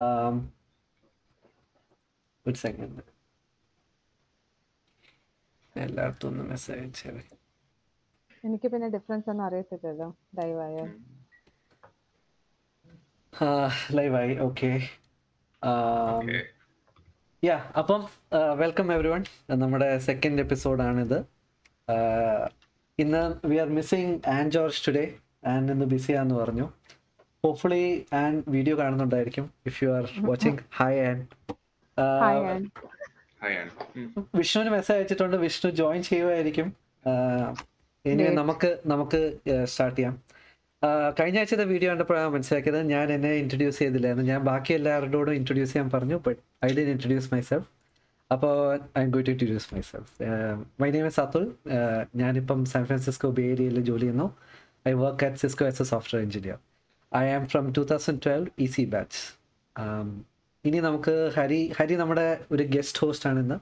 Um, ഒരു second എല്ലായിടത്തും ഒന്ന് മെസ്സേജ് അയച്ചേ എനിക്ക് പിന്നെ ഡിഫറൻസ് ഒന്നും അറിയത്തില്ലല്ലോ. ലൈവായ ലൈവായി ഓക്കെ. യാ അപ്പം വെൽക്കം എവറി വൺ നമ്മുടെ സെക്കൻഡ് എപ്പിസോഡാണിത് ഇന്ന് we are missing and George today and ഇന്ന് ബിസിയാന്ന് പറഞ്ഞു. Hopefully and video കാണുന്നുണ്ടായിരിക്കും if you are watching hi and. വിഷ്ണുവിന് മെസ്സേജ് അയച്ചിട്ടുണ്ട്. വിഷ്ണു ജോയിൻ ചെയ്യുമായിരിക്കും ആഹ് ഇനി. നമുക്ക് നമുക്ക് സ്റ്റാർട്ട് ചെയ്യാം. ആഹ് കഴിഞ്ഞ ആഴ്ചത്തെ വീഡിയോ കണ്ടപ്പോഴാണ് മനസ്സിലാക്കിയത്. ഞാൻ എന്നെ ഇൻട്രൊഡ്യൂസ് ചെയ്തില്ലായിരുന്നു. ഞാൻ ബാക്കി എല്ലാവരോടും ഇൻട്രൊഡ്യൂസ് ചെയ്യാൻ പറഞ്ഞു but I D introduce myself അപ്പോൾ I'm going to introduce myself my name is Atul ഞാനിപ്പം സാൻ ഫ്രാൻസിസ്കോ ബേ ഏരിയയിൽ ജോലി ചെയ്യുന്നു. I work at Cisco as a software engineer I am from two thousand twelve E C batch ഇനി നമുക്ക് ഹരി ഹരി നമ്മുടെ ഒരു guest host ആണ് ഇന്ന്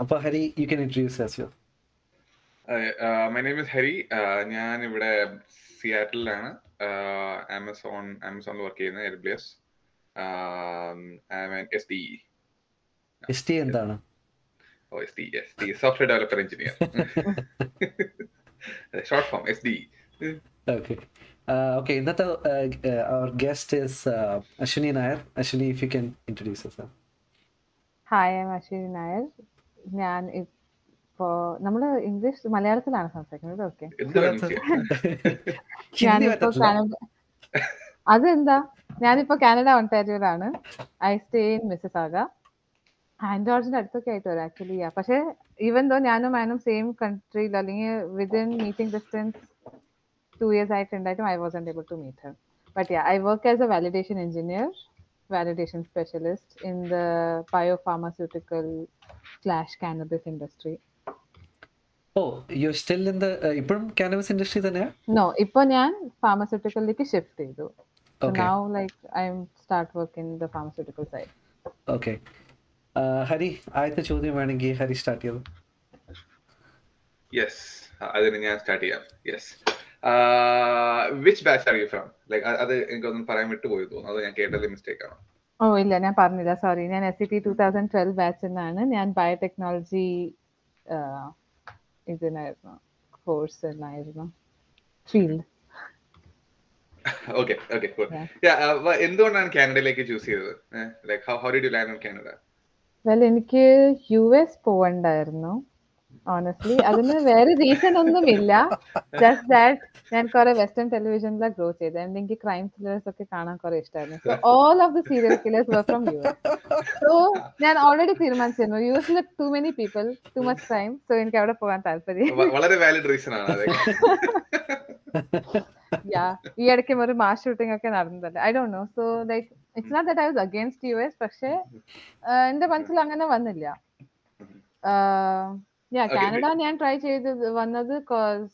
അപ്പൊ Hari you can introduce as you my name my name is Hari. Uh, ഞാൻ ഇവിടെ സിയാറ്റിലാണ് ആമസോൺ ആമസോണിൽ വർക്ക് ചെയ്യുന്ന L B S S D S T എന്താണ്? Software developer engineer short form S D okay okay ഇന്നത്തെ our guest is Ashwini Nair Ashwini if you can introduce you hi am Ashwini Nair ഞാൻ ഇപ്പോ നമ്മൾ English മലയാളത്തിലാണ് സംസാരിക്കുന്നത്. Okay ഞാനിപ്പോ Canada അതെന്താ? ഞാനിപ്പോ Canada ഒണ്ടാരിയോയിലാണ് I stay in Mississauga and ജോർജിന്റെ അടുത്തൊക്കെ ആയിട്ട് വരാം ആക്ച്വലി പക്ഷെ ഈവൻ ദോ ഞാനും മാനും സെയിം കൺട്രിയിൽ അല്ലെങ്കിൽ within meeting distance two years ആയിട്ടുണ്ടായിട്ടും I was able to meet her but yeah I work as a validation engineer validation specialist in the biopharmaceutical slash cannabis industry. Oh you still in the ഇപ്പോഴും കാനബസ് industry തന്നെയാ No, ഇപ്പൊ ഞാൻ pharmaceuticalലേക്ക് shift ചെയ്തു. So Okay. now like I'm start work in the pharmaceutical side. Okay Hari ആദ്യത്തെ ചോദ്യം വേണമെങ്കിൽ Hari start ചെയ്തു yes അതിന് ഞാൻ സ്റ്റാർട്ട് ചെയ്യാം yes Which batch are you from like അത് എനിക്കൊന്നും പറയാൻ വിട്ടുപോയി തോന്നുന്നു. അത് ഞാൻ കേട്ടത് മിസ്റ്റേക്ക് ആണ്? ഓ ഇല്ല ഞാൻ പറഞ്ഞില്ല. സോറി ഞാൻ S C T two thousand twelve batch എന്നാണ്. ഞാൻ ബയോടെക്നോളജി ഇതിനായിരുന്നു കോഴ്സ് എന്നായിരുന്നു. Field okay okay. എന്തുകൊണ്ടാണ് കാനഡയിലേക്ക് ചൂസ് ചെയ്തത്? Like how how did you land in Canada well എനിക്ക് യു എസ് പോവണ്ടായിരുന്നു. ഓണസ്റ്റ്ലി അതിന് വേറെ റീസൺ ഒന്നും ഇല്ല ജസ്റ്റ് ദാറ്റ് ഞാൻ കുറെ വെസ്റ്റേൺ ടെലിവിഷനിലെ ഗ്രോ and എനിക്ക് ക്രൈം ത്രില്ലേഴ്സ് ഒക്കെ കാണാൻ കുറെ ഇഷ്ടമായിരുന്നു all of the serial killers were from U so ഞാൻ ഓൾറെഡി തീരുമാനിച്ചിരുന്നു. യു എസിൽ too many people too much crime so എനിക്ക് അവിടെ പോകാൻ താല്പര്യം. വളരെ വാലിഡ് റീസൺ ആണ് യാ ഈ ഇടയ്ക്കും ഒരു മാസ് ഷൂട്ടിംഗ് ഒക്കെ നടന്നതല്ലേ. I don't know so like it's not that I was against U S പക്ഷേ എന്റെ മനസ്സിൽ അങ്ങനെ വന്നില്ല. യാ കാനഡ ഞാൻ ട്രൈ ചെയ്ത് വന്നത് കോസ്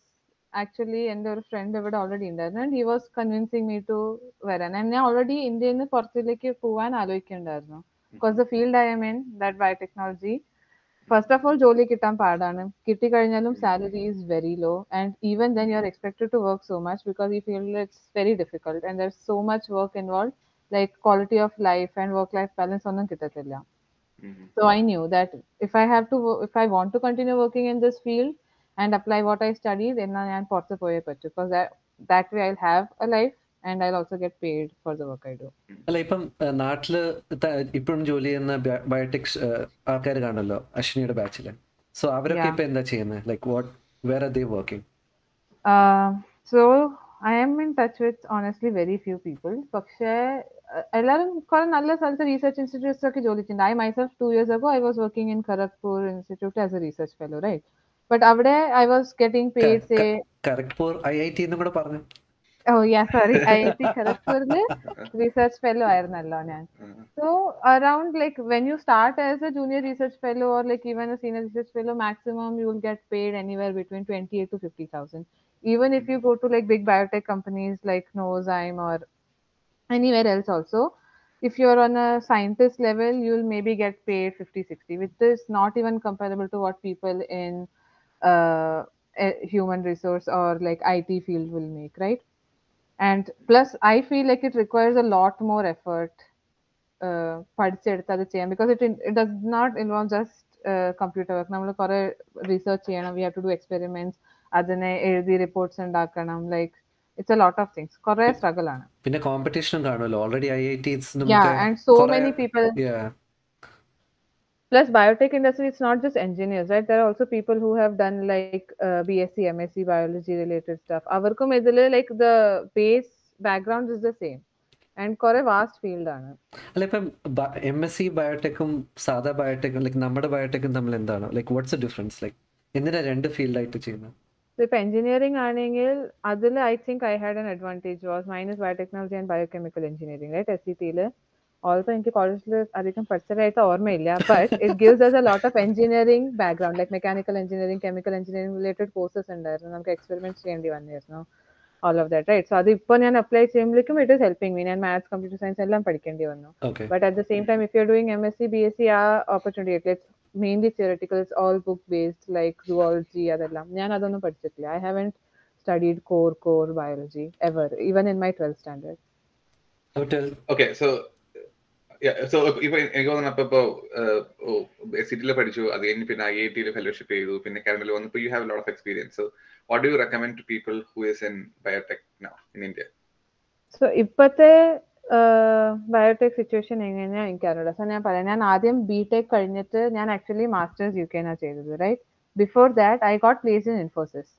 ആക്ച്വലി എന്റെ ഒരു ഫ്രണ്ട് ഇവിടെ ഓൾറെഡി ഉണ്ടായിരുന്നു. And he was convincing me to വരാൻ. And ഞാൻ ഓൾറെഡി ഇന്ത്യയിൽ നിന്ന് പുറത്തിലേക്ക് പോവാൻ ആലോചിക്കുന്നുണ്ടായിരുന്നു because the field I'm in that biotechnology first of all ജോലി കിട്ടാൻ പാടാണ്. കിട്ടിക്കഴിഞ്ഞാലും salary is very low and even then you are expected to work so much because ഈ ഫീൽഡിൽ it's very difficult and there so much work involve like quality of life and work life balance ഒന്നും കിട്ടത്തില്ല. So I knew that if I have to, if I want to continue working in this field and apply what I studied, then I പുറത്ത് പോയേ പറ്റൂ because that that way I'll have a life and I'll also get paid for the work I do. അല്ല ഇപ്പം ഏഹ്, നാട്ടിൽ ത- ഇപ്പോഴും ജോലി ചെയ്യുന്ന ബയോടെക്സ് ആൾക്കാർ കാണല്ലോ അശ്വിനിയുടെ ബാച്ചിൽ സോ അവരൊക്കെ Yeah. like what where are they working are they working Uh, so I in touch with honestly very few people people. പക്ഷേ എല്ലാവരും കുറെ നല്ല സ്ഥലത്ത് റീസെർച്ച് ഇൻസ്റ്റിറ്റ്യൂട്ട്സ് ഒക്കെ ജോലി ചെയ്യുന്നുണ്ട് I myself two years ago I was working in Kharagpur institute as a research fellow right but അവിടെ I was getting paid say Kharagpur I I T എന്നും കൂടെ പറഞ്ഞു. ഓ yeah sorry I I T ഖരഗ്പൂരിൽ research fellow ആയിരുന്നല്ലോ ഞാൻ So around like when you start as a junior research fellow or like even a senior research fellow, maximum you will get paid anywhere between twenty eight to fifty thousand. Even if you go to like big biotech companies like Novozyme or anywhere else also, if you're on a scientist level, you'll maybe get paid 50, 60, which is not even comparable to what people in uh, a human resource or like IT field will make, right? And plus i feel like it requires a lot more effort uh, പഠിച്ചെടുത്ത് അത് ചെയ്യാൻ. Because it it does not involve just computer work നമ്മൾ കുറെ research ചെയ്യണം. We have to do experiments അതിനെ എഴുതി reports ഉണ്ടാക്കണം. Like it's a lot of things കുറെ സ്ട്രഗിൾ ആണ്. പിന്നെ കോമ്പറ്റീഷനും കാണുമല്ലോ. Already I I Ts yeah and so many people yeah. Plus biotech industry it's not just engineers right? There are also people who have done like uh, bsc msc biology related stuff. അവർക്കും ഇതിൽ like the base background is the same? And കുറെ vast field ആണ് അല്ല ഇപ്പം M S C ബയോടെക്കും സാധാ ബയോടെക്കും like നമ്മുടെ ബയോടെക്കും തമ്മിൽ എന്താണ്? ലൈക്ക് വാട്ട്സ് ഡിഫറൻസ് ലൈക്ക് എന്തിനാ രണ്ട് ഫീൽഡായിട്ട് ചെയ്യുന്നത്? So ഇപ്പൊ എഞ്ചിനീയറിംഗ് ആണെങ്കിൽ അതിൽ I think I had an advantage was minus biotechnology and biochemical engineering right S C ടിയിൽ ഓൾസോ എനിക്ക് കോളേജിൽ അധികം പഠിച്ചതായിട്ട് ഓർമ്മയില്ല but it gives us a lot of engineering background like mechanical engineering chemical engineering related courses ഉണ്ടായിരുന്നു. നമുക്ക് experiment ചെയ്യേണ്ടി വന്നിരുന്നു all of that right so അത് ഇപ്പോൾ ഞാൻ അപ്ലൈ ചെയ്യുമ്പോഴേക്കും ഇറ്റ് ഇസ് ഹെൽപ്പിംഗ് മീ ഞാൻ മാത്സ് കമ്പ്യൂട്ടർ സയൻസ് എല്ലാം പഠിക്കേണ്ടി വന്നു. Okay But at the same time, if you're doing MSc, BSc, our opportunity, it's mainly mainly it's all book based, like zoology അതെല്ലാം. ഞാൻ അതൊന്നും പഠിച്ചിട്ടില്ല. I haven't studied core core biology ever even in my twelfth standard okay so എനിക്ക് തോന്നുന്നു ഇപ്പൊ S സിറ്റിയിൽ പഠിച്ചു അത് കഴിഞ്ഞ് പിന്നെ ഐ ഐ ടിയിൽ ഫെലോഷിപ്പ് ചെയ്തു പിന്നെ കാനഡയിൽ വന്നപ്പോൾ you have lot of experience what you recommend to people who is in biotech now in India so ഇപ്പോഴത്തെ ബയോടെക് സിറ്റുവേഷൻ എങ്ങനെയാ എനിക്കറിയില്ല സോ ഞാൻ പറയാം ഞാൻ ആദ്യം ബി ടെക് കഴിഞ്ഞിട്ട് ഞാൻ ആക്ച്വലി മാസ്റ്റേഴ്സ് യു കെനാണ് ചെയ്തത് right before that I got place in Infosys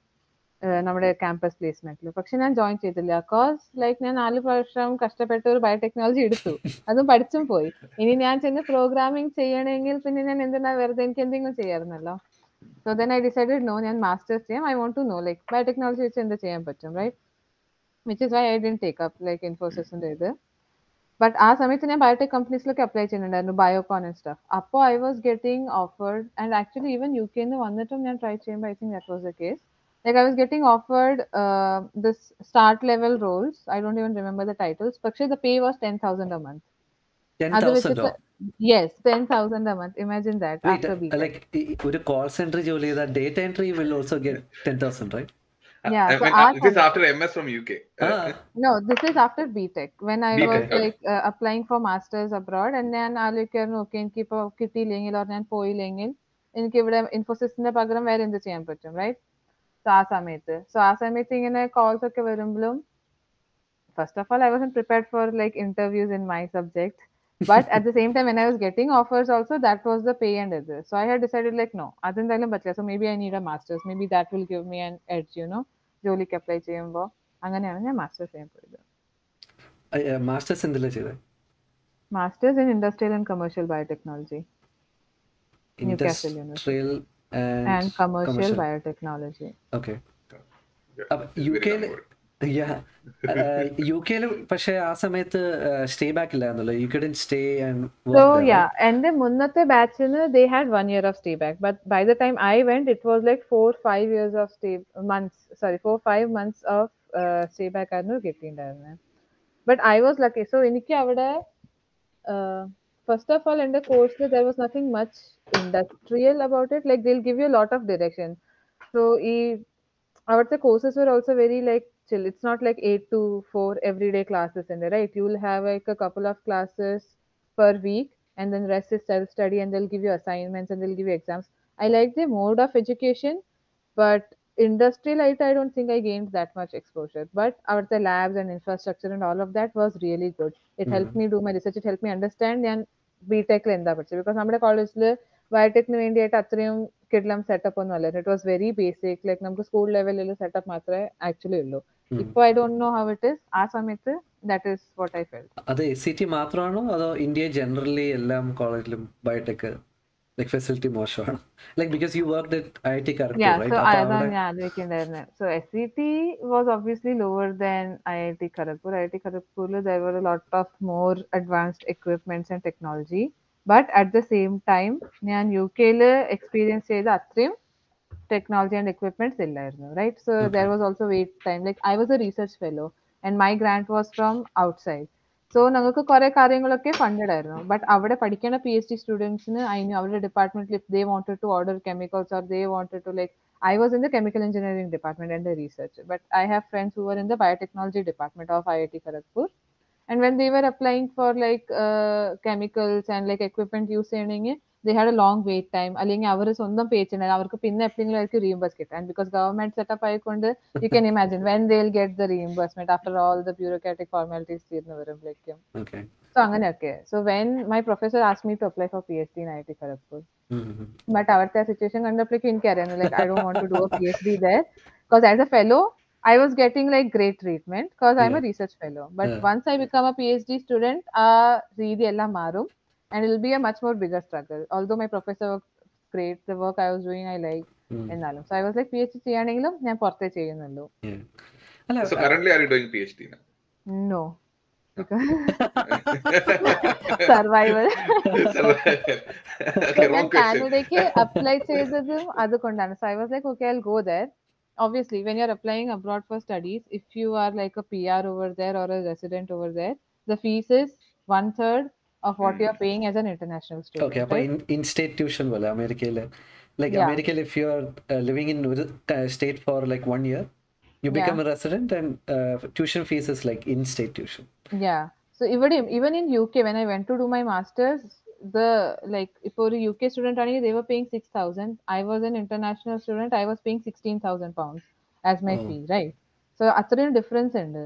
നമ്മുടെ ക്യാമ്പസ് പ്ലേസ്മെന്റിൽ പക്ഷെ ഞാൻ ജോയിൻ ചെയ്തില്ല. ബിക്കോസ് ലൈക്ക് ഞാൻ നാല് വർഷം കഷ്ടപ്പെട്ട ഒരു ബയോടെക്നോളജി എടുത്തു. അതും പഠിച്ചും പോയി. ഇനി ഞാൻ ചെന്ന് പ്രോഗ്രാമിംഗ് ചെയ്യണമെങ്കിൽ പിന്നെ ഞാൻ എന്തിനാ വെറുതെ എനിക്ക് എന്തെങ്കിലും ചെയ്യാറുന്നല്ലോ so then I decided no ഞാൻ മാസ്റ്റേഴ്സ് ചെയ്യാം. I want to know like biotechnology വെച്ച് എന്ത് ചെയ്യാൻ പറ്റും? Right which is why I'd take up like ഇൻഫോസിസിന്റെ ഇത്. ബട്ട് ആ സമയത്ത് ഞാൻ ബയോടെക് കമ്പനീസിലൊക്കെ അപ്ലൈ ചെയ്യുന്നുണ്ടായിരുന്നു ബയോകോൺ ആൻഡ് സ്റ്റഫ് അപ്പോൾ I was getting offered and actually even U കെന്ന് വന്നിട്ടും ഞാൻ ട്രൈ ചെയ്യുമ്പോൾ I think that was the case like I was getting offered uh, this start level roles. I don't even remember the titles. But the pay was ten thousand a month. Ten അത് തൗസൻഡോ വെച്ചിട്ട് yes, ten thousand a month. Imagine that after B. Like ഒരു call centre ജോലി ചെയ്താൽ data entry will also get ten thousand right Yeah, I so mean, our uh, this is after MS from UK. ആ No, this is after BTech. When I was BTech, okay. like uh, applying for masters abroad, and ഞാൻ ആലോചിക്കായിരുന്നു okay എനിക്ക് ഇപ്പോൾ കിട്ടിയില്ലെങ്കിൽ or ഞാൻ പോയില്ലെങ്കിൽ എനിക്ക് ഇവിടെ ഇൻഫോസിസിന്റെ പകരം വേറെ എന്ത് ചെയ്യാൻ പറ്റും റൈറ്റ് സോ ആ സമയത്ത് സോ ആ സമയത്ത് ഇങ്ങനെ കോൾസ് ഒക്കെ വരുമ്പോഴും first of all I was prepared for like interviews in my subject but at the same time when i was getting offers also that was the pay and ഇത് so i had decided like no അതെന്തായാലും പറ്റില്ല so maybe i need a masters maybe that will give me an edge you know ജോലിക്ക് apply ചെയ്യുമ്പോൾ അങ്ങനെയാണ് ഞാൻ masters ചെയ്യാൻ പോയത് masters എന്തിലാ ചെയ്തത് Masters in Industrial and Commercial Biotechnology Newcastle University. Industrial and Commercial, commercial. Biotechnology. Okay. U UK, കെയിൽ. U കെയിൽ പക്ഷെ ആ സമയത്ത് സ്റ്റേ ബാക്ക് ഇല്ലായിരുന്നല്ലോ U കെഡിൻ stay So yeah, and the മുന്നത്തെ ബാച്ചിന് they had one year of stay back, but by the time I went, it was like four five years of stay months. Sorry, four five months of uh, stay back ആയിരുന്നു കിട്ടിയിട്ടുണ്ടായിരുന്നത്. But I was lucky. So എനിക്ക് അവിടെ uh, first of all in the courses there was nothing much industrial about it like they'll give you a lot of direction so e, our the courses were also very like chill it's not like 8 to 4 everyday classes in there right you'll have like a couple of classes per week and then rest is self study and they'll give you assignments and they'll give you exams i like the mode of education but industrial I don't think I gained that much exposure. But our the labs and infrastructure and all of that was really good. It mm-hmm. helped me do my research. It helped me understand and ബിടെക്കിൽ എന്താ പഠിച്ചത്? Because നമ്മുടെ കോളേജിൽ ബയോടെക്കിന് വേണ്ടിയിട്ട് അത്രയും കിഡ്ലം setup ഒന്നും അല്ലായിരുന്നു. It was very basic like നമുക്ക് സ്കൂൾ ലെവലിൽ സെറ്റപ്പ് മാത്രമേ ആക്ച്വലി ഉള്ളൂ. ഇപ്പൊ I don't know how it is ആ സമയത്ത് that is what I felt അത് എസ് സി ടി മാത്രമാണോ അതോ ഇന്ത്യ ജനറലി എല്ലാം കോളേജിലും biotech ലൈക് ഫെസിലിറ്റി മോശമാണ് like because you work I T Yeah, correct so right അപ്പൊ അതാണ് അവിടെ ഞാൻ ആലോചിക്കുന്നുണ്ടായിരുന്നത് so S C T was obviously lower than I I T Kharagpur I I T ഖരഗ്പൂരിൽ there were lot of more advanced equipments and technology but at the same time ഞാൻ U കെയിൽ experience ചെയ്ത അത്രയും technology and equipments ഇല്ലായിരുന്നു right so there was also wait time like I was a research fellow and my grand was from outside So ഞങ്ങൾക്ക് കുറെ കാര്യങ്ങളൊക്കെ funded ആയിരുന്നു but അവിടെ പഠിക്കുന്ന പി എച്ച് ഡി സ്റ്റുഡൻസിന് അതിന് അവരുടെ ഡിപ്പാർട്ട്മെന്റിൽ if they wanted to order chemicals or they wanted to like I was in the chemical engineering department and the research, but I have friends who were in the biotechnology department of IIT Kharagpur. And when they were applying for like uh, chemicals and like equipment use ചെയ്യണമെങ്കിൽ they had a long wait time. അല്ലെങ്കിൽ അവർ സ്വന്തം പേ ചെയ്യണം അവർക്ക് പിന്നെ എപ്പോഴെങ്കിലും ആയിരിക്കും reimburse കിട്ടാൻ ബിക്കോസ് ഗവൺമെന്റ് സെറ്റപ്പ് ആയിക്കൊണ്ട് you can imagine when they will get the reimbursement after all the bureaucratic formalities തീർന്നു വരുമ്പോഴേക്കും Okay. സോ അങ്ങനെയൊക്കെ. So when my professor as me to apply for P H D in I T Kharagpur Mm-hmm. But അവിടുത്തെ ആ situation കണ്ടപ്പോഴേക്കും എനിക്കറിയാം like I don't want to do a P H D there because as a fellow I was getting like great treatment because I'm a Yeah. research fellow. But Yeah. once I become a PhD student, ആ രീതി എല്ലാം മാറും and it will be a much more bigger struggle. Although my professor was great, the work I was doing I like Mm. എന്നാലും so I was like PhD ചെയ്യാണെങ്കിലും ഞാൻ പുറത്തേ ചെയ്യുന്നുള്ളൂ Yeah. അല്ല So currently, are you doing PhD now? no because survival okay, ഞാൻ wrong question. കാനഡയ്ക്ക് apply ചെയ്തതും അതുകൊണ്ടാണ് so I was like okay I go there obviously when you're applying abroad for studies if you are like a pr over there or a resident over there the fees is one third of what you're hmm. paying as an international student okay right? in, in state tuition well america like yeah. america if you're uh, living in uh, state for like one year you become yeah. a resident and uh, tuition fees is like in state tuition yeah so even even in uk when i went to do my masters the like if a uk student ആണെങ്കിൽ they were paying 6000 i was an international student. I was paying 16000 pounds as my Oh. fee right? So അത്രയും difference ഉണ്ട്.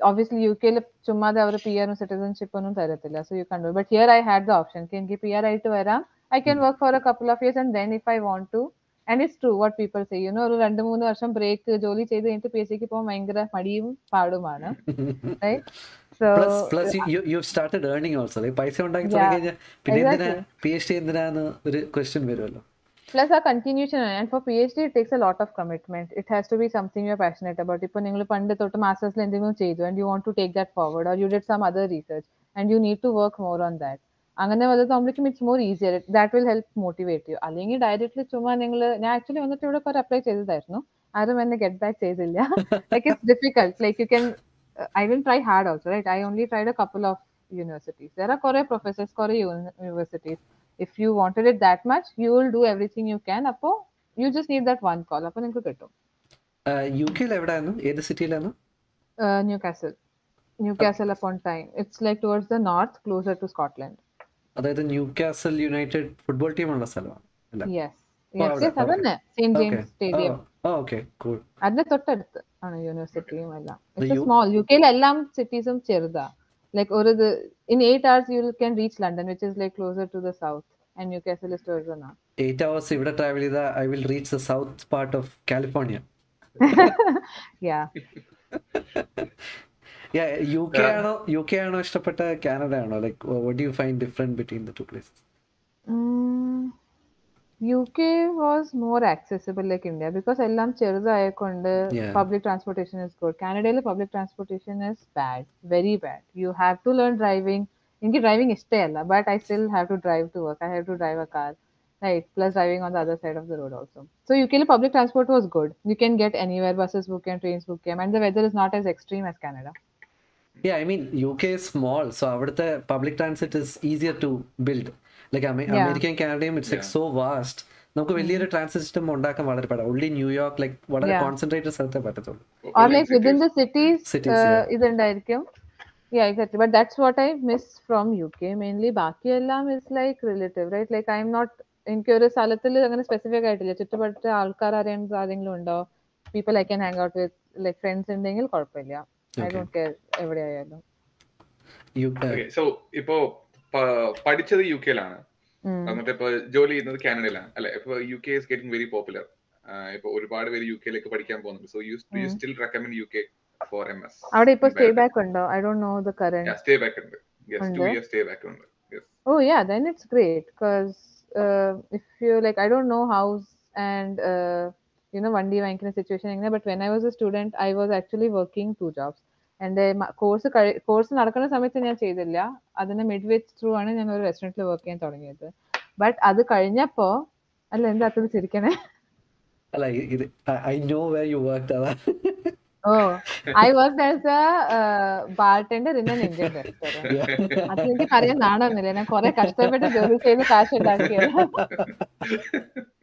obviously uk ൽ ചുമ്മാതെ അവർ P ആറും citizenship ഒന്നും തരത്തില്ല. So you കണ്ടു but here I had the option എനിക്ക് P R ആയിട്ട് വരാം. I can work for a couple of years and then if I want to and it's true what people ചെയ്യുന്നു ഒരു രണ്ട് മൂന്ന് വർഷം ബ്രേക്ക് ജോലി ചെയ്ത് കഴിഞ്ഞിട്ട് പി എസ് സിക്ക് പോകാൻ ഭയങ്കര മടിയും പാടുമാണ്. So plus plus you started earning also പൈസ ഉണ്ടാക്കി തുടങ്ങി കഴിഞ്ഞാൽ പിന്നെ എന്തിനാ പി എച്ച് ഡി എന്തിനാന്ന് ഒരു ക്വസ്റ്റ്യൻ വരുമല്ലോ. Plus a continuation and for phd it takes a lot of commitment. It has to be something you're passionate about. ഇപ്പോൾ നിങ്ങൾ പണ്ട് തൊട്ട് മാസ്റ്റേഴ്സിൽ എന്തെങ്കിലും ചെയ്തു and you want to take that forward or you did some other research and you need to work more on that. അങ്ങനെ വന്നതാകുമ്പോഴേക്കും it's more easier that will help motivate you അല്ലെങ്കിൽ directly ചുമ്മാ നിങ്ങൾ ഞാൻ ആക്ച്വലി വന്നിട്ട് ഇവിടെ കുറെ apply ചെയ്തതായിരുന്നു. ആരും എന്നെ ഗെറ്റ് ബാക്ക് ചെയ്തില്ല. Like it's difficult like you can I will try hard also right I only tried a couple of universities there are കുറെ പ്രൊഫസേഴ്സ് കുറെ universities if you wanted it that much you will do everything you can. അപ്പോ you just need that one call. അപ്പൊ നിങ്ങൾക്ക് കിട്ടും. U കെയിൽ എവിടെയായിരുന്നു ഏത് സിറ്റിയിലാണ് Newcastle Newcastle upon Tyne it's like towards the north closer to Scotland അതായത് Newcastle United football team ഉള്ള സ്ഥലമാണ് യെസ് Oh, അതന്നെ. സെയിന്റ് ജെയിംസ് സ്റ്റേഡിയം അതിന്റെ തൊട്ടടുത്ത് ആണ് യൂണിവേഴ്സിറ്റിയും എല്ലാം സ്മോൾ യു കെയിൽ എല്ലാം സിറ്റീസും ചെറുതാ. ലൈക് ഒരു in eight hours you can reach london which is like closer to the south and newcastle is towards the north. Eight hours ഇവിടെ ട്രാവൽ ചെയ്ത I will reach the south part of California yeah. U K ആണോ U K ആണോ ഇഷ്ടപ്പെട്ട Canada ആണോ? Like what you find different between the two places UK was more accessible like India because എല്ലാം ചെറുതായക്കൊണ്ട് Yeah. public transportation is good. കാനഡയിൽ public transportation is bad, very bad. You have to learn driving. എനിക്ക് driving ഇഷ്ടമല്ല but I still have to drive to work. I have to drive a car. Right, plus driving on the other side of the road also. So UK ൽ public transport was good. You can get anywhere, buses book and trains book and the weather is not as extreme as Canada. Yeah, I mean, UK is small, so അവിടുത്തെ public transit is easier to build like അമേരിക്കയും American കാനഡയും it's like Yeah. So vast നമുക്ക് വലിയൊരു transit system ഉണ്ടാക്കാൻ വളരെ പാടാ. ഉള്ളി New York like വളരെ concentrated സ്ഥലത്തെ പറ്റത്തുള്ളൂ. Or like within cities, Cities, uh, yeah. ഇതുണ്ടായിരിക്കും. Yeah exactly. But that's what i miss from uk mainly. ബാക്കി എല്ലാം is like relative right? Like i'm not എനിക്ക് ഒരു സ്ഥലത്തിൽ അങ്ങനെ സ്പെസിഫിക് ആയിട്ടില്ല. ചുറ്റുപാടത്തെ ആൾക്കാർ അറിയുന്ന ആരെങ്കിലും ഉണ്ടോ? People I can hang out with like friends ഉണ്ടെങ്കിൽ കുഴപ്പമില്ല. ഐ don't ഡോണ്ട് കെയർ എവിടെയായാലും യു okay, ഇപ്പോ പ- പഠിച്ചത് യു കെയിലാണ്. എന്നിട്ട് ഇപ്പൊ ജോലി ചെയ്യുന്നത് കാനഡയിലാണ്. അല്ലെ? ഇപ്പൊ U K is getting very popular ഇപ്പൊ ഒരുപാട് പേര് യു കെയിലേക്ക് പഠിക്കാൻ പോകുന്നുണ്ട്. So you you. Still recommend U K for M S അവിടെ ഇപ്പൊ സ്റ്റേ ബാക്ക് ഉണ്ടോ? I don't know the current stay back ഉണ്ട്. യെസ് 2 ഇയർ സ്റ്റേ ബാക്ക് ഉണ്ട്. Yes oh yeah then it's great because if you you I don't know house and you know വണ്ടി വാങ്ങിക്കുന്ന situation എങ്ങനെ but when I was a student, I was actually working two jobs. എന്റെ course course നടക്കുന്ന സമയത്ത് ഞാൻ ചെയ്തില്ല. അതിന് mid way through ആണ് ഞാൻ ഒരു റെസ്റ്റോറന്റിൽ വർക്ക് ചെയ്യാൻ തുടങ്ങിയത്. ബട്ട് അത് കഴിഞ്ഞപ്പോ അല്ല എന്താ അത് ചിരിക്കണേ? അല്ല ഇത് I know where you work oh I work as a bartender in Indian restaurant അത് എനിക്ക് നാണമൊന്നുമില്ല ഞാൻ കുറെ കഷ്ടപ്പെട്ട് ജോലി ചെയ്ത് കാശ് ഉണ്ടാക്കിയത്.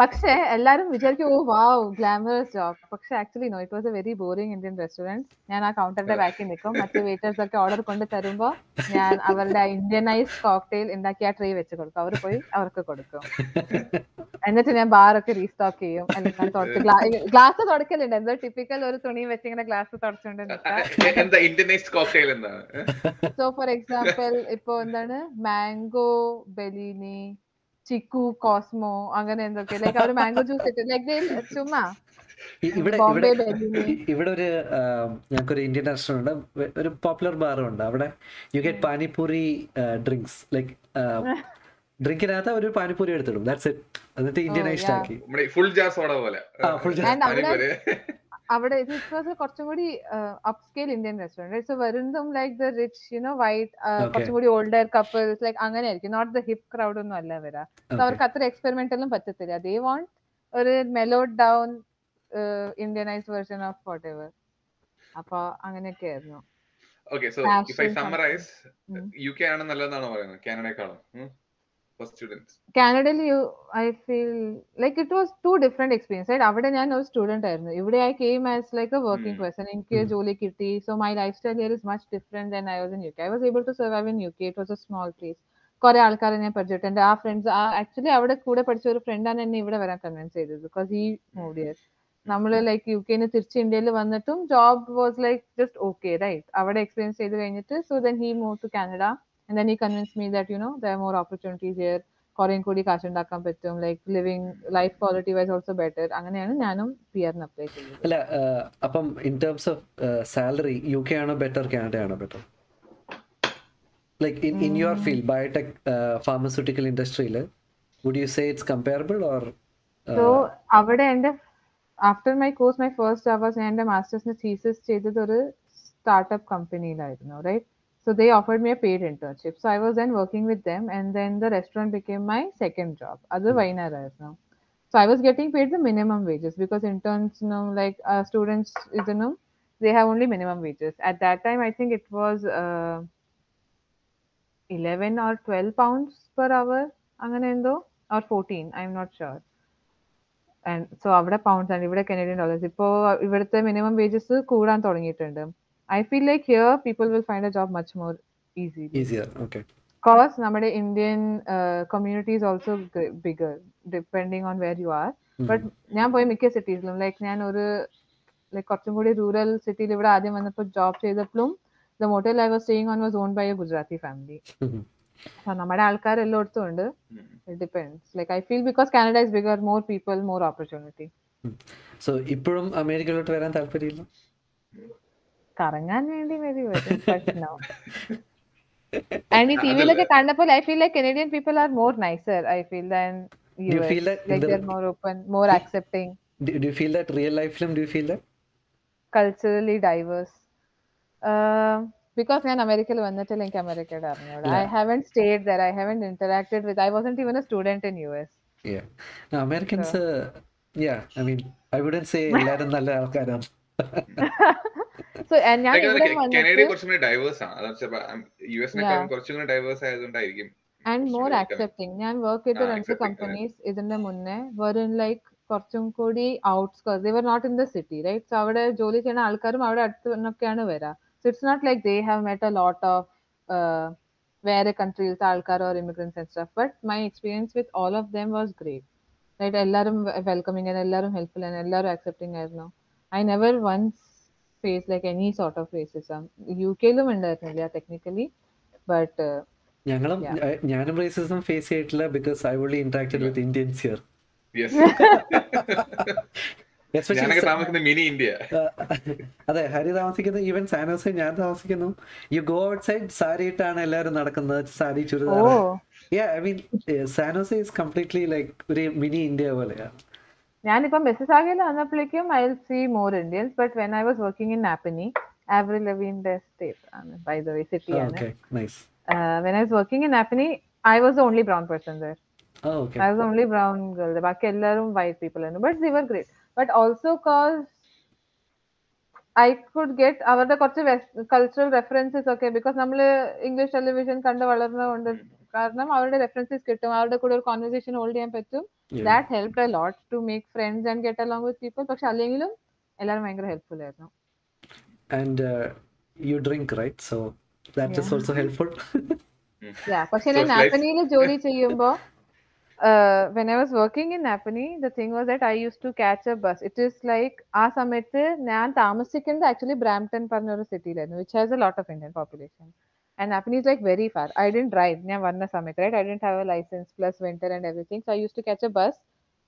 പക്ഷെ എല്ലാരും വിചാരിക്കും ഓ വാവ് ഗ്ലാമറസ് ജോബ് പക്ഷെ actually no it was a very boring Indian restaurant ഞാൻ ആ കൗണ്ടറിന്റെ ബാക്കിൽ നിൽക്കും. മറ്റു വെയിറ്റേഴ്സ് ഒക്കെ ഓർഡർ കൊണ്ട് തരുമ്പോ ഞാൻ അവരുടെ ഇന്ത്യനൈസ് കോക്ടെയിൽ ഉണ്ടാക്കി ആ ട്രേ വെച്ച് കൊടുക്കും. അവർ പോയി അവർക്ക് കൊടുക്കും. എന്നിട്ട് ഞാൻ ബാറൊക്കെ റീസ്റ്റോക്ക് ചെയ്യും. അല്ലെങ്കിൽ ഗ്ലാസ് തുടക്കലുണ്ട്. എന്തോ ടിപ്പിക്കൽ ഒരു തുണി വെച്ച് ഇങ്ങനെ ഗ്ലാസ് തുടച്ചുകൊണ്ട് സോ ഫോർ എക്സാമ്പിൾ ഇപ്പൊ എന്താണ്? മാംഗോ ബെലീനി ചിക്കു കോസ്മോ അങ്ങനെ എന്തൊക്കെ? ലൈക്ക് അവർ മാംഗോ ജ്യൂസ് ഇട്ട് ലൈക്ക് ചുമ്മാ ഇവിടെ ഇവിടെ ഇവിടെ ഒരു ഇവിടെ ഒരു ഞങ്ങൾക്കൊരു ഇന്ത്യൻ റെസ്റ്റോറന്റ് ഉണ്ട്. ഒരു പോപ്പുലർ ബാറും ഉണ്ട്. അവിടെ you get panipuri drinks like ഡ്രിങ്കിനകത്ത് ഒരു പാനിപൂരി എടുത്തിടും. ദാറ്റ്സ് ഇറ്റ് എന്നിട്ട് ഇന്ത്യൻ ഐസ്റ്റാക്കി ഫുൾ ജാർ സോഡ പോലെ. ആ ഫുൾ And അവിടെ ഇത് വാസ് കുറച്ചും കൂടി അപ്സ്കെയിൽ ഇന്ത്യൻ റെസ്റ്റോറന്റ് സോ വരുന്നതും like the rich you know white കുറച്ചും കൂടി ഓൾഡർ കപ്പിൾസ് ലൈക്ക് അങ്ങനെ ആയിരിക്കും നോട്ട് ദ ഹിപ്പ് ക്രൗഡ് ഒന്നും അല്ല വരാ. So അവർക്ക് അത്ര എക്സ്പെരിമെന്റലും പറ്റത്തില്ല. ദേ വാണ്ട് ഒരു mellowed down Indianise version of whatever അപ്പൊ അങ്ങനെയൊക്കെ ആയിരുന്നു okay so if I summarise. U K ആണ് നല്ലതെന്നാണ് പറയുന്നത്? കാനഡയെക്കാളും. ഫോർ സ്റ്റുഡൻസ് കാനഡയിൽ you I feel like it was two different experience right അവിടെ ഞാൻ ഒരു സ്റ്റുഡന്റ് ആയിരുന്നു. ഇവിടെ I came as like a working Mm. Person എനിക്ക് Mm. ജോലി കിട്ടി. So my lifestyle here is much different than I was in U K I was able to survive in U K it was a small place കുറെ ആൾക്കാരെ ഞാൻ പരിചയപ്പെട്ടു. എന്റെ ആ friends actually അവിടെ കൂടെ പഠിച്ച ഒരു ഫ്രണ്ടാണ് എന്നെ ഇവിടെ വരാൻ കൺവിൻസ് ചെയ്തത്. ബിക്കോസ് ഈ മൂവ് ഹിയർ നമ്മൾ ലൈക്ക് യു കെന്ന് തിരിച്ച് ഇന്ത്യയിൽ വന്നിട്ടും job was like just okay right അവിടെ എക്സ്പീരിയൻസ് ചെയ്ത് കഴിഞ്ഞിട്ട് so then he move to Canada and he convinced me that, you know, there are more opportunities here. കുറേം കൂടി കാശുണ്ടാക്കാൻ പറ്റും. Like living life quality wise also better അങ്ങനെയാണ് ഞാനും P ആറിന് അപ്ലൈ ചെയ്തത്. അല്ല അപ്പം in terms of salary U K ആണോ ബെറ്റർ കാനഡ ആണോ better like in in your field biotech pharmaceutical ഇൻഡസ്ട്രിയിൽ would you say it's comparable or so അവിടെ എന്റെ after my course my first hours ഞാൻ എന്റെ മാസ്റ്റേഴ്സിന് തീസിസ് ചെയ്തത് ഒരു startup കമ്പനിയിലായിരുന്നു right So they offered me a paid internship. So I was then working with them, and then the restaurant became my second job. Other Vainaras now. So I was getting paid the minimum wages because interns, you know, like uh, students, you know, they have only minimum wages. At that time, I think it was uh, 11 or 12 pounds per hour, അങ്ങനെ എന്തോ or 14, I'm not sure. And so അവിടെ pounds ആണ് ഇവിടെ Canadian dollars ഇപ്പോൾ ഇവിടുത്തെ minimum wages കൂടാൻ തുടങ്ങിയിട്ടുണ്ട് I feel like here people will find a job much more easy cause നമ്മുടെ Indian community is also bigger depending on where you are but ഞാൻ പോയ മിക്ക സിറ്റീസിലും ലൈക്ക് ഞാൻ ഒരു ലൈക്ക് കുറച്ചും കൂടി റൂറൽ സിറ്റിയിൽ ഇവിടെ ആദ്യം വന്നപ്പോൾ ജോബ് ചെയ്തപ്പോഴും the motel I was staying on was on by a Gujarati family നമ്മുടെ ആൾക്കാർ എല്ലായിടത്തും ഉണ്ട്. It depends like I feel because Canada is bigger more people more opportunity so ഇപ്പോഴും അമേരിക്കയിലോട്ട് വരാൻ താല്പര്യമില്ല? കറങ്ങാൻ വേണ്ടി മേബി വരും ആൻഡ് ഈ ടിവിയിലൊക്കെ കണ്ടപ്പോൾ I feel like Canadian people are more nicer I feel than you like more open more accepting? Culturally diverse because ഞാൻ അമേരിക്കയിൽ വന്നിട്ടില്ല എനിക്ക് അമേരിക്കയുടെ അറിഞ്ഞൂടാ. I haven't stayed there I haven't interacted with I wasn't even a student in U S Yeah. I Americans, say yeah, I mean, I wouldn't say എല്ലാരും നല്ല ആൾക്കാരാണ്. So ഞാൻ വന്നിട്ട് കുറച്ചും കൂടി ഡൈവേഴ്സ് ആണ്. യു എസിനെക്കാളും കുറച്ചും കൂടി ഡൈവേഴ്സ് ആയതുകൊണ്ടായിരിക്കും ആൻഡ് മോർ. ആക്സെപ്റ്റിംഗ് ഞാൻ വർക്ക് ചെയ്ത രണ്ട് കമ്പനീസ് ഇതിന്റെ മുന്നേ വെറും ലൈക്ക് കുറച്ചും കൂടി outskirts they were not in the city right so അവിടെ ജോലി ചെയ്യുന്ന ആൾക്കാരും അവിടെ അടുത്ത് നിന്നൊക്കെയാണ് വരാ. So it's not like they have met a lot of വേറെ കൺട്രീസ് ആൾക്കാർ or immigrants and stuff but my experience with all of them was great right എല്ലാവരും വെൽക്കമിങ് ആയിരുന്നു എല്ലാവരും ഹെൽപ്ഫുൾ ആയിരുന്നു എല്ലാവരും ആക്സെപ്റ്റിംഗ് ആയിരുന്നു. I never once face like any sort of racism U കെയിലും ഉണ്ടായിരുന്നില്ല ടെക്നിക്കലി ബട്ട് ഞങ്ങളും ഞാനും റേസിസം ഫേസ് ചെയ്തിട്ടില്ല because I only interacted with Indians here അതെ ഹരി താമസിക്കുന്നു ഈവൻ സാനോസ് ഞാൻ താമസിക്കുന്നു. You go outside sari ഇട്ടാണ് എല്ലാവരും നടക്കുന്നത് സാരി ചുരിദാർ ഐ മീൻ സാനോസ് ഈസ് കംപ്ലീറ്റ്ലി ലൈക്ക് ഒരു മിനി ഇന്ത്യ പോലെയാണ് ഞാനിപ്പം മെസ്സസാഗയിൽ വന്നപ്പോഴേക്കും I see more Indians but when I was working in Napanee ആവറി ലവീന്റെ state ആണ് ബൈ ദ വേ സിറ്റി ആണ്. Okay nice when I was working in Napanee I was the only brown person there okay I was only brown girl ബാക്കി എല്ലാവരും white people ആയിരുന്നു. But they were great but also cause I could get അവരുടെ കുറച്ച് cultural references ഒക്കെ because നമ്മൾ English television കണ്ട് വളർന്നതുകൊണ്ട് കാരണം അവരുടെ റെഫറൻസസ് കിട്ടും അവരുടെ കൂടെ ഒരു കോൺവെർസേഷൻ ഹോൾഡ് ചെയ്യാൻ പറ്റും Yeah. That help a lot to make friends and get along with people പക്ഷെ അല്ലെങ്കിലും എല്ലാവരും ഭയങ്കര ഹെൽപ്ഫുൾ ആയിരുന്നു And uh, you drink, right? So that is Yeah. also helpful. Yeah, പക്ഷെ So ഞാൻ it's like- നാപ്പനിയിൽ ജോലി ചെയ്യുമ്പോ when I was working in Napanee the thing was that I use to catch a bus it is like ആ സമയത്ത് ഞാൻ താമസിക്കുന്നത് actually Brampton പറഞ്ഞ ഒരു സിറ്റിയിലായിരുന്നു which has a lot of Indian population And Napanee is like very far I did drive ഞാൻ വന്ന സമയത്ത് right I did have a licence plus winter and everything so I use to catch a bus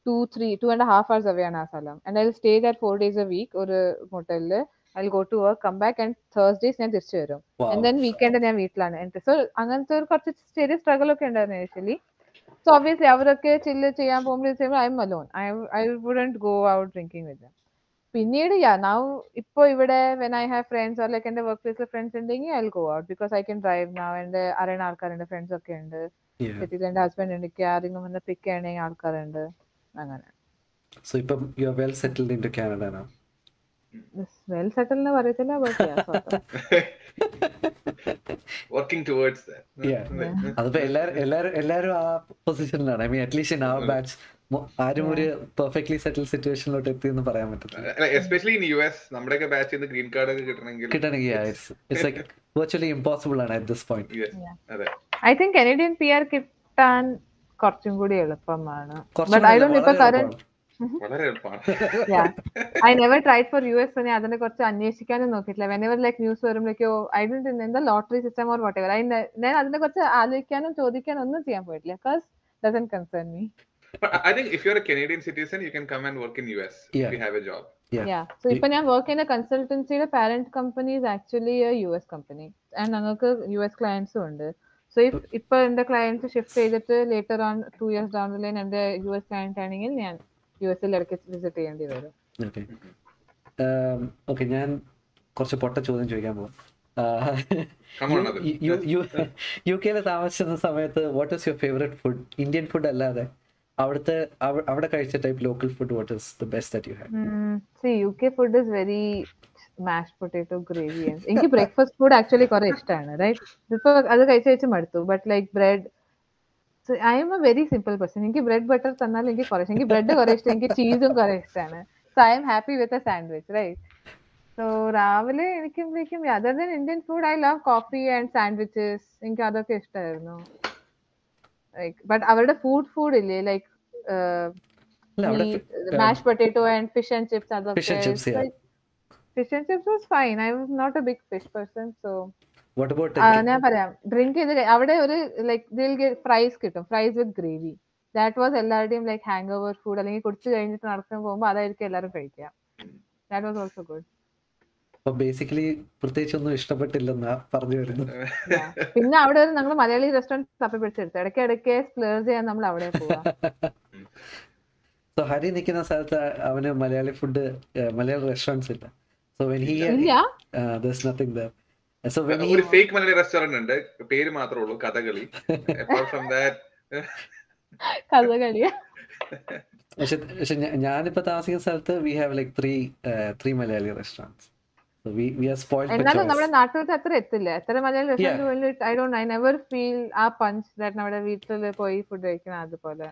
two three two and half hours away ആണ് ആ സ്ഥലം and I stay that four days a week ഒരു ഹോട്ടലിൽ I go to work come back and Thursdays ഞാൻ തിരിച്ചു വരും wow. And then weekend ഞാൻ വീട്ടിലാണ് എന്നിട്ട് സോ അങ്ങനത്തെ ഒരു കുറച്ച് ചെറിയ സ്ട്രഗിൾ ഒക്കെ ഉണ്ടായിരുന്നു ഇനിഷ്യലി സോ ഒബ്വിയസ്ലി അവരൊക്കെ ചില്ല് ചെയ്യാൻ പോകുമ്പോൾ I'm alone I I wouldn't go out drinking with പിന്നീട് യാ നൗ ഇപ്പൊ ഇവിടെ when I have friends or like എന്റെ വർക്ക് പ്ലേസിൽ ഫ്രണ്ട്സ് ഉണ്ടെങ്കിൽ I go out because I can drive now എന്റെ അറിയുന്ന ആൾക്കാരുണ്ട് ഫ്രണ്ട്സ് ഒക്കെ ഉണ്ട്. സിറ്റിയിൽ എന്റെ ഹസ്ബൻഡ് ഉണ്ട് എനിക്ക് ആരെങ്കിലും വന്ന് പിക്ക് ചെയ്യണമെങ്കിൽ ആൾക്കാരുണ്ട്. അങ്ങനെ. So ഇപ്പം you are well settled into Canada now. Well settle എന്ന് പറയത്തില്ല ബട്ട് വർക്കിംഗ് ടുവേർഡ്സ് Yeah. അതിപ്പോ എല്ലാരും എല്ലാരും എല്ലാരും ആ പൊസിഷനിലാണ് I mean at least in ആ ബാച്ച് ആരും ഒരു പെർഫെക്റ്റ്ലി സെറ്റിൽ സിറ്റുവേഷനിലോട്ട് എത്തി എന്ന് പറയാൻ പറ്റത്തില്ല. എസ്പെഷ്യലി ഇൻ യു എസ് നമ്മുടെയൊക്കെ ബാച്ച് നിന്ന് ഗ്രീൻ കാർഡ് ഒക്കെ കിട്ടണമെങ്കിൽ കിട്ടണമെങ്കിൽ ഇറ്റ്സ് ലൈക്ക് വെർച്വലി ഇംപോസിബിൾ ആണ് അറ്റ് ദിസ് പോയിന്റ് അതെ. I think Canadian P R കിട്ടാൻ കുറച്ചും കൂടി എളുപ്പമാണ്. കുറച്ചും ബട്ട് ഐ ഡോണ്ട് ഇപ്പൊ കറന്റ്. വളരെ എളുപ്പമാണ്. I never tried for U S ഞാൻ അതിനെ കുറിച്ച് അന്വേഷിക്കാനും നോക്കിയിട്ടില്ല. വെനെവർ ലൈക്ക് ന്യൂസ് വരുമ്പോഴേക്കോ ഐ ഡോണ്ട് എന്താ lottery system or whatever I ഞാൻ അതിനെ കുറിച്ച് ആലോചിക്കാനും ചോദിക്കാനും ഒന്നും ചെയ്യാൻ പോയിട്ടില്ല. Because doesn't concern me But I think if you're a Canadian citizen, you can come and work in US Yeah. if you have a job. Yeah. Yeah so ഇപ്പൊ ഞാൻ വർക്ക് ചെയ്യുന്ന കൺസൾട്ടൻസിയുടെ parent company is actually U S company and ഞങ്ങൾക്ക് U S ക്ലയൻസും ഉണ്ട് so if ഇപ്പൊ എന്റെ clients shift ചെയ്തിട്ട് later on two years down line എന്റെ യു എസ് ക്ലയന്റ് ആണെങ്കിൽ ഞാൻ യു എസിൽ ഇടയ്ക്ക് വിസിറ്റ് ചെയ്യേണ്ടി വരും ഓക്കെ ഓക്കെ ഞാൻ കുറച്ച് പൊട്ട ചോദ്യം ചോദിക്കാൻ പോകും Come on, Adil. യു കെയിൽ താമസിച്ചിരുന്ന സമയത്ത് what is your favourite food Indian food അല്ലാതെ അവിടുത്തെ അവ- അവിടെ കഴിച്ച type local food what is the best that you have see U K food is very mash potato gravy എനിക്ക് ബ്രേക്ക്ഫാസ്റ്റ് ഫുഡ് ആക്ച്വലി കുറെ ഇഷ്ടമാണ് റൈറ്റ് ഇപ്പൊ അത് കഴിച്ച് കഴിച്ച് മടുത്തു but like bread I'm a very simple person എനിക്ക് bread butter തന്നാലും എനിക്ക് കുറെ എനിക്ക് ബ്രെഡ് കുറെ ഇഷ്ടം എനിക്ക് ചീസും കുറെ ഇഷ്ടമാണ് so I'm happy with a sandwich right so രാവിലെ എനിക്കുമ്പോഴേക്കും other than Indian food I love coffee and sandwiches എനിക്ക് അതൊക്കെ ഇഷ്ടമായിരുന്നു ലൈക്ക് ബട്ട് അവരുടെ ഫുഡ് ഫുഡ് ഇല്ലേ? Like mash potato and fish and chips and chips are chips Fish and chips, was not a big was fine. I was not a big fish person, so. What about ആ, ഞാൻ പറയാം. Drink ചെയ്ത് അവിടെ ഒരു like the fries കിട്ടും. Fries with gravy that was എല്ലാവരുടെയും like hangover food അല്ലെങ്കിൽ കുടിച്ചു കഴിഞ്ഞിട്ട് നടക്കാൻ പോകുമ്പോൾ അതായിരിക്കും എല്ലാവരും കഴിക്കുക. ദാറ്റ് വാസ് ഓൾസോ ഗുഡ് അപ്പൊ ബേസിക്കലി പ്രത്യേകിച്ച് ഒന്നും ഇഷ്ടപ്പെട്ടില്ലെന്നാ പറഞ്ഞു വരുന്നത്. പിന്നെ അവിടെ ഒരു ഞങ്ങൾ മലയാളി റെസ്റ്റോറന്റ് തപ്പി പിടിച്ചെടുത്തു. ഇടയ്ക്ക് ഇടയ്ക്ക് സ്പ്ലേർ ചെയ്യാൻ നമ്മൾ അവിടെ സോ ഹരി നിൽക്കുന്ന സ്ഥലത്ത് അവന് മലയാളി ഫുഡ് മലയാളി റെസ്റ്റോറന്റ്സ് ഇല്ല. So when he nothing there so when ഒരു ഫേക്ക് മലയാളി റെസ്റ്റോറന്റ് ഉണ്ട്. പേര് മാത്രമേ ഉള്ളൂ കഥകളി. അപ്പാർട്ട് ഫ്രം ദാറ്റ് കഥകളിയ പക്ഷെ പക്ഷെ ഞാനിപ്പോ താമസിക്കുന്ന സ്ഥലത്ത് we have like three three Malayali restaurants എന്നാലും നമ്മുടെ നാട്ടിലത്തെ അത്ര എത്തില്ല. എത്ര Malayalam restaurant I don't I never feel ആ പഞ്ച് ദാറ്റ് നമ്മുടെ വീട്ടിൽ പോയി ഫുഡ് കഴിക്കണം അതുപോലെ.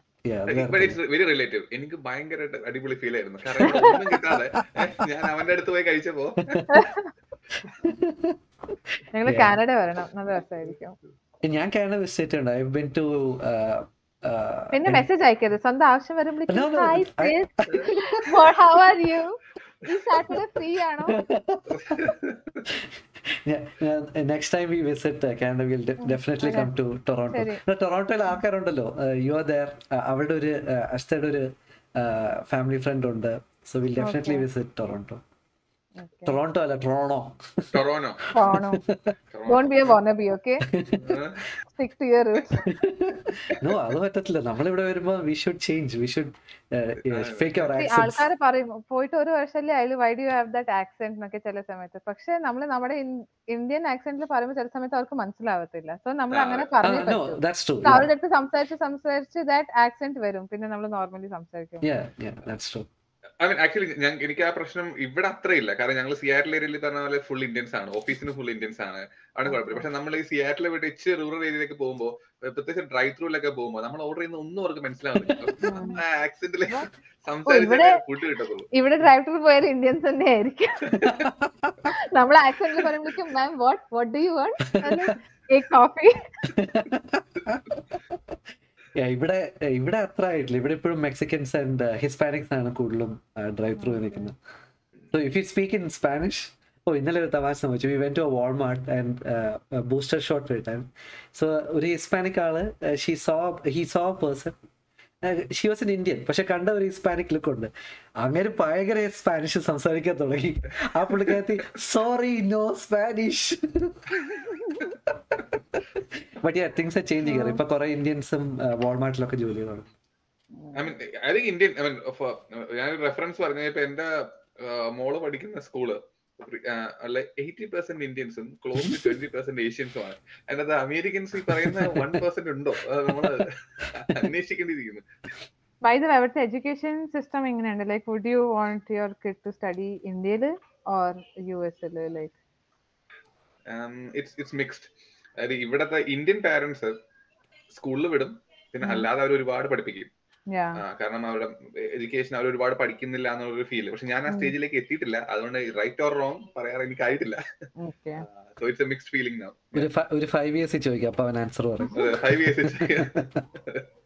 വെരി റിലേറ്റീവ് എനിക്ക് ഭയങ്കര അടിപൊളി ഫീൽ ആയിരുന്നു. കാരണം ഒന്നും കിട്ടാതെ ഞാൻ അവന്റെ അടുത്ത് പോയി കഴിച്ചപ്പോ. ഞങ്ങൾ Yeah. കാനഡ വരണം. നല്ല രസമായിരിക്കും. ഞാൻ കാനഡ വിസിറ്റ് ഉണ്ട് ഐ ബിൻ ടു പിന്നെ മെസ്സേജ് അയക്കരുത്. സ്വന്തം ആവശ്യം വരുമ്പോഴേക്കും ഫ്രീ ആണോ? Next time we visit Canada will definitely come to Toronto ശരി. ടൊറോണ്ടോയിൽ ആൾക്കാരുണ്ടല്ലോ. യു ആർ ദർ അവരുടെ ഒരു അഷ്ടയുടെ ഒരു ഫാമിലി ഫ്രണ്ട് ഉണ്ട്. So will definitely visit Toronto Toronto അല്ല Toronto Toronto Toronto don't be a wannabe okay six year no അത് പറ്റത്തില്ല. നമ്മളിവിടെ വരുമ്പോൾ we should change we should fake our accent ആൾക്കാർ പറയും പോയിട്ട് ഒരു വർഷമല്ലേ ആയില്ല why do you have that accent എന്നൊക്കെ ചില സമയത്ത്. പക്ഷേ നമ്മൾ നമ്മുടെ ഇന്ത്യൻ ആക്സെന്റിൽ പറയുമ്പോൾ ചില സമയത്ത് അവർക്ക് മനസ്സിലാവത്തില്ല. സോ നമ്മൾ അങ്ങനെ പറഞ്ഞു നോ ദാറ്റ്സ് ട്രൂ അവരുടെ അടുത്ത് സംസാരിച്ച് സംസാരിച്ച് ദാറ്റ് ആക്സെന്റ് വരും. പിന്നെ നമ്മൾ നോർമലി സംസാരിക്കും. ഐ മീൻ ആക്ച്വലി ഞാൻ എനിക്ക് ആ പ്രശ്നം ഇവിടെ അത്രയില്ല. കാരണം ഞങ്ങൾ സിയാറ്റിൽ ഏരിയയിൽ പറഞ്ഞ പോലെ ഫുൾ ഇന്ത്യൻസ് ആണ്. ഓഫീസിന് ഫുൾ ഇന്ത്യൻസ് ആണ്. ആണ് കുഴപ്പമില്ല. പക്ഷെ നമ്മൾ ഈ സിയാറ്റിൽ വിട്ട് ഇച്ചിരി റൂറൽ ഏരിയയിലേക്ക് പോകുമ്പോൾ പ്രത്യേകിച്ച് ഡ്രൈവ് ത്രൂലൊക്കെ പോകുമ്പോൾ നമ്മൾ ഓർഡർ ചെയ്യുന്ന ഒന്നും അവർക്ക് മനസ്സിലാവുന്നില്ല ആക്സിഡന്റിൽ ഇവിടെ- ഫുഡ് കിട്ടത്തുള്ളൂ. ഇവിടെ ഡ്രൈവ് ത്രൂ പോയാൽ ഇന്ത്യൻസ് തന്നെ ആയിരിക്കും നമ്മൾ ആക്സെന്റ് പറയുമ്പോഴേക്കും ma'am what what do you want coffee ഇവിടെ ഇവിടെ അത്ര ആയിട്ടില്ല. ഇവിടെ ഇപ്പോഴും മെക്സിക്കൻസ് ആൻഡ് ഹിസ്പാനിക്സ് ആണ് കൂടുതലും ഡ്രൈവ് ത്രൂ നിൽക്കുന്നത്. So if you speak in Spanish oh ഇന്നലെ ഒരു തമാശ സംഭവിച്ചു. We went to Walmart and booster shot കിട്ടാൻ സോ ഒരു Hispanic all she so he so person she was in Indian പക്ഷെ കണ്ട ഒരു ഹിസ്പാനിക് ലുക്ക് ഉണ്ട്. അങ്ങനെ ഭയങ്കര സ്പാനിഷ് സംസാരിക്കാൻ തുടങ്ങി. ആ പുള്ളിക്കാരത്തി sorry no Spanish but yeah things are changing ഇപ്പൊ കുറെ ഇന്ത്യൻസും വാൾമാർട്ടിലൊക്കെ ജോലി ചെയ്താണ് I mean I think Indian I mean ഞാൻ റെഫറൻസ് പറഞ്ഞ ഇപ്പൊ എന്റെ മോൾ പഠിക്കുന്ന സ്കൂൾ എയ്റ്റി പെർസെന്റ് ഇന്ത്യൻസും ക്ലോസ് ടു ട്വന്റി പെർസെന്റ് ഏഷ്യൻസും ആണ് അതിനകത്ത് അമേരിക്കൻസ് ഈ പറയുന്ന വൺ പെർസെന്റ് ഉണ്ടോ? നമ്മൾ അന്വേഷിക്കേണ്ടിയിരിക്കുന്നു. ബൈ ദ അവിടുത്തെ എഡ്യൂക്കേഷൻ സിസ്റ്റം എങ്ങനെയുണ്ട്? Like would you want your kid to study ഇന്ത്യയിൽ or you like? Like it's it's mixed അതായത് ഇവിടത്തെ ഇന്ത്യൻ പാരന്റ്സ് സ്കൂളിൽ വിടും. പിന്നെ. അല്ലാതെ അവർ ഒരുപാട് പഠിപ്പിക്കും. യാ കാരണം അവരുടെ എഡ്യൂക്കേഷൻ അവർ ഒരുപാട് പഠിക്കുന്നില്ല എന്നുള്ളൊരു ഫീൽ പക്ഷെ ഞാൻ ആ സ്റ്റേജിലേക്ക് എത്തിയിട്ടില്ല. അതുകൊണ്ട് റൈറ്റ് ഓർ റോങ് പറയാറ് എനിക്ക് ആയിട്ടില്ല so it's a mixed feeling now ഒരു ഫ- ഒരു ഫൈവ് ഇയേഴ്സ് ചോദിക്കാം. അപ്പൊ അവൻ ആൻസർ പറയും. ഫൈവ് ഇയേഴ്സ്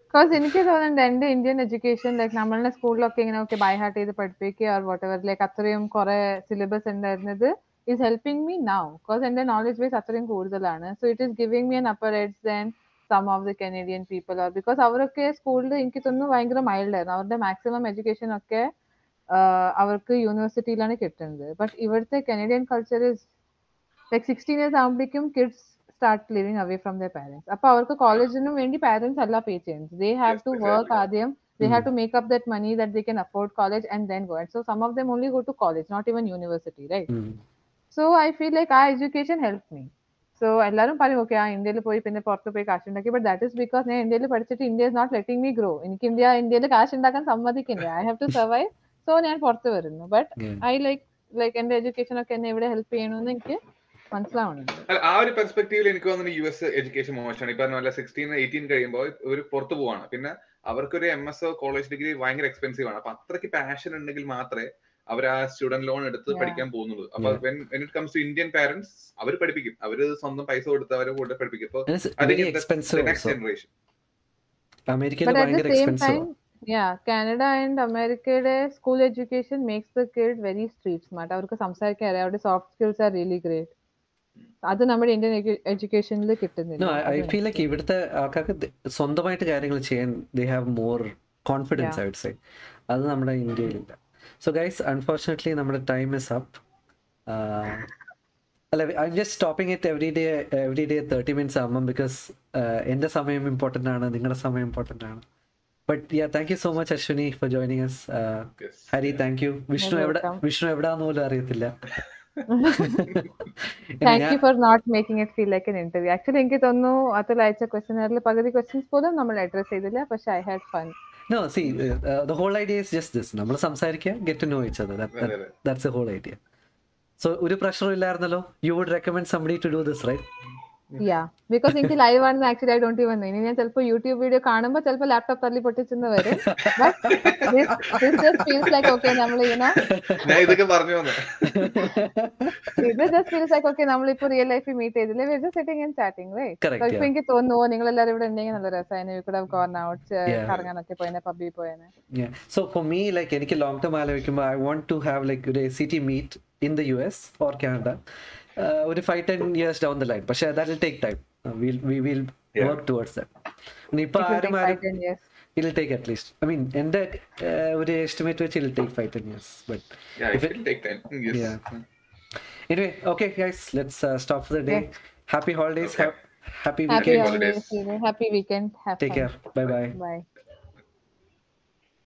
ബിക്കോസ് എനിക്ക് തോന്നുന്നുണ്ട് എന്റെ ഇന്ത്യൻ എഡ്യൂക്കേഷൻ ലൈക്ക് നമ്മളുടെ സ്കൂളിലൊക്കെ ഇങ്ങനെ ഒക്കെ ബൈ ഹാർട്ട് ചെയ്ത് പഠിപ്പിക്കുക ഓർ വാട്ട് എവർ ലൈക്ക് അത്രയും കുറെ സിലബസ് ഉണ്ടായിരുന്നത് is helping me now because എന്റെ നോളജ് ബേസ് അത്രയും കൂടുതലാണ്. So it is giving me an upper edge than some of the Canadian people or because അവരൊക്കെ സ്കൂളിൽ എനിക്ക് തോന്നുന്നു ഭയങ്കര മൈൽഡ് ആയിരുന്നു. അവരുടെ മാക്സിമം എഡ്യൂക്കേഷൻ ഒക്കെ ആഹ് അവർക്ക് യൂണിവേഴ്സിറ്റിയിലാണ് കിട്ടുന്നത്. ബട്ട് ഇവിടുത്തെ Canadian culture is like sixteen years ആകുമ്പോഴേക്കും kids start living away from the parents അപ്പൊ അവർക്ക് കോളേജിനും വേണ്ടി പാരന്റ്സ് അല്ല പേ ചെയ്യുന്നത്. They have Yes, to exactly. Work ആദ്യം. They Mm. have to make up that money that they can afford college and then go. And so some of them only go to college not even university right? ഉം. So I feel like ആ education help me so എല്ലാവരും പറയും okay ആ ഇന്ത്യയിൽ പോയി പിന്നെ പുറത്ത് പോയി കാശ് ഉണ്ടാക്കി ബട്ട് ദാറ്റ് ഇസ് ബിക്കോസ് ഞാൻ ഇന്ത്യയിൽ പഠിച്ചിട്ട് India is not letting me grow എനിക്ക് ഇന്ത്യ ഇന്ത്യയിൽ കാശ് ഉണ്ടാക്കാൻ സമ്മതിക്കില്ല. I have to survive so ഞാൻ പുറത്ത് വരുന്നു. ബട്ട്. ഐ ലൈക്ക് ലൈക്ക് എന്റെ എഡ്യൂക്കേഷൻ ഒക്കെ എന്നെ ഇവിടെ ഹെൽപ്പ് ചെയ്യണമെന്ന് എനിക്ക് മനസ്സിലാവുന്നുണ്ട് ആ ഒരു പെർസ്പെക്ടീവിൽ എനിക്ക് തോന്നുന്നു യു എസ് എഡ്യൂക്കേഷൻ മോശമാണ്. ഇപ്പൊ നല്ല സിക്സ്റ്റീൻ എയ്റ്റീൻ കഴിയുമ്പോൾ ഇവർ പുറത്തു പോവാണ്. പിന്നെ അവർക്കൊരു എം എസ് കോളേജ് ഡിഗ്രി ഭയങ്കര എക്സ്പെൻസീവ് ആണ്. അപ്പൊ അത്രയ്ക്ക് പാഷൻ ഉണ്ടെങ്കിൽ മാത്രമേ അവർ ആ സ്റ്റുഡന്റ് ലോൺ എടുത്ത് പഠിക്കാൻ പോകുന്നത് അപ്പൊ. When it comes to Indian parents അവർ പഠിപ്പിക്കും. അവർ സ്വന്തം പൈസ കൊടുത്ത് അവരെ കൂടെ പഠിപ്പിക്കും. ഇപ്പൊ. ജനറേഷൻ കാനഡ ആൻഡ് അമേരിക്കയുടെ school education makes the kid very street smart. അവർക്ക് സംസാരിക്കാൻ അറിയാം. അവരുടെ soft skills are really great അത് നമ്മുടെ ഇന്ത്യൻ എഡ്യൂക്കേഷനിൽ കിട്ടുന്നില്ല. നോ ഐ ഫീൽ ലൈക്ക് ഇവിടുത്തെ ആൾക്കാർക്ക് സ്വന്തമായിട്ട് കാര്യങ്ങൾ ചെയ്യാൻ they have more confidence I would say അത് നമ്മുടെ ഇന്ത്യയിലില്ല. സോ ഗൈസ് അൺഫോർച്ചുനേറ്റ്ലി നമ്മുടെ ടൈം ഇസ് അപ്പ് അല്ല I just stopping it every day every day thirty minutes ആകുമ്പം ബിക്കോസ് എന്റെ സമയം ഇമ്പോർട്ടന്റ് ആണ് നിങ്ങളുടെ സമയം ഇമ്പോർട്ടന്റ് ആണ്. But yeah thank you so much Ashwini for joining us Hari thank you Vishnu എവിടെ. വിഷ്ണു എവിടാന്ന് പോലും അറിയത്തില്ല. Thank you for not making it feel like an interview actually എനിക്ക് തോന്നുന്നു അതിൽ അയച്ച ക്വസ്റ്റ്യനിൽ പകുതി ക്വസ്റ്റ്യൻസ് പോലും നമ്മൾ അഡ്രസ് ചെയ്തില്ല. പക്ഷെ I had fun no see the whole idea is just this നമ്മൾ സംസാരിക്കുക get to know each other that's a whole idea so ഒരു പ്രഷറും ഇല്ലായിരുന്നല്ലോ? You would recommend somebody to do this right yeah because എനിക്ക് live ആണെന്ന് actually I don't even ഇനി ഞാൻ ചിലപ്പോൾ YouTube video കാണുമ്പോൾ ചിലപ്പോൾ ലാപ്ടോപ്പ് തള്ളി പൊട്ടിച്ചെന്ന് വരും. ലൈക്ക് നമ്മൾ ഇത് ജസ്റ്റ് ഫീൽസ് ലൈക്ക് ഓക്കെ നമ്മളിപ്പോ റിയൽ ലൈഫിൽ മീറ്റ് ചെയ്തില്ലേ? We're just sitting and chatting right ഇപ്പൊ yeah. എനിക്ക് തോന്നുന്നു നിങ്ങൾ എല്ലാവരും ഇവിടെ ഉണ്ടെങ്കിൽ നല്ല രസമായിരുന്നു you could have gone out. കറങ്ങാനൊക്കെ പോയനെ പബ്ബി പോയനെ. Yeah. So for me, like എനിക്ക് ലോങ് ടേം ആലോചിക്കുമ്പോൾ I want to have like ഒരു city meet in the U S or Canada ഒരു five ten years down the line പക്ഷേ that will take time we will Yeah. Work towards that ഇപ്പൊ ആരും ആരും I'll take at least I mean എന്റെ uh, ഒരു estimate വെച്ച് it'll take five ten years but Yeah, If it will take time. Yes. Yeah. anyway okay guys let's uh, stop for the day happy holidays Okay. ha- happy happy weekend holidays. Happy weekend have take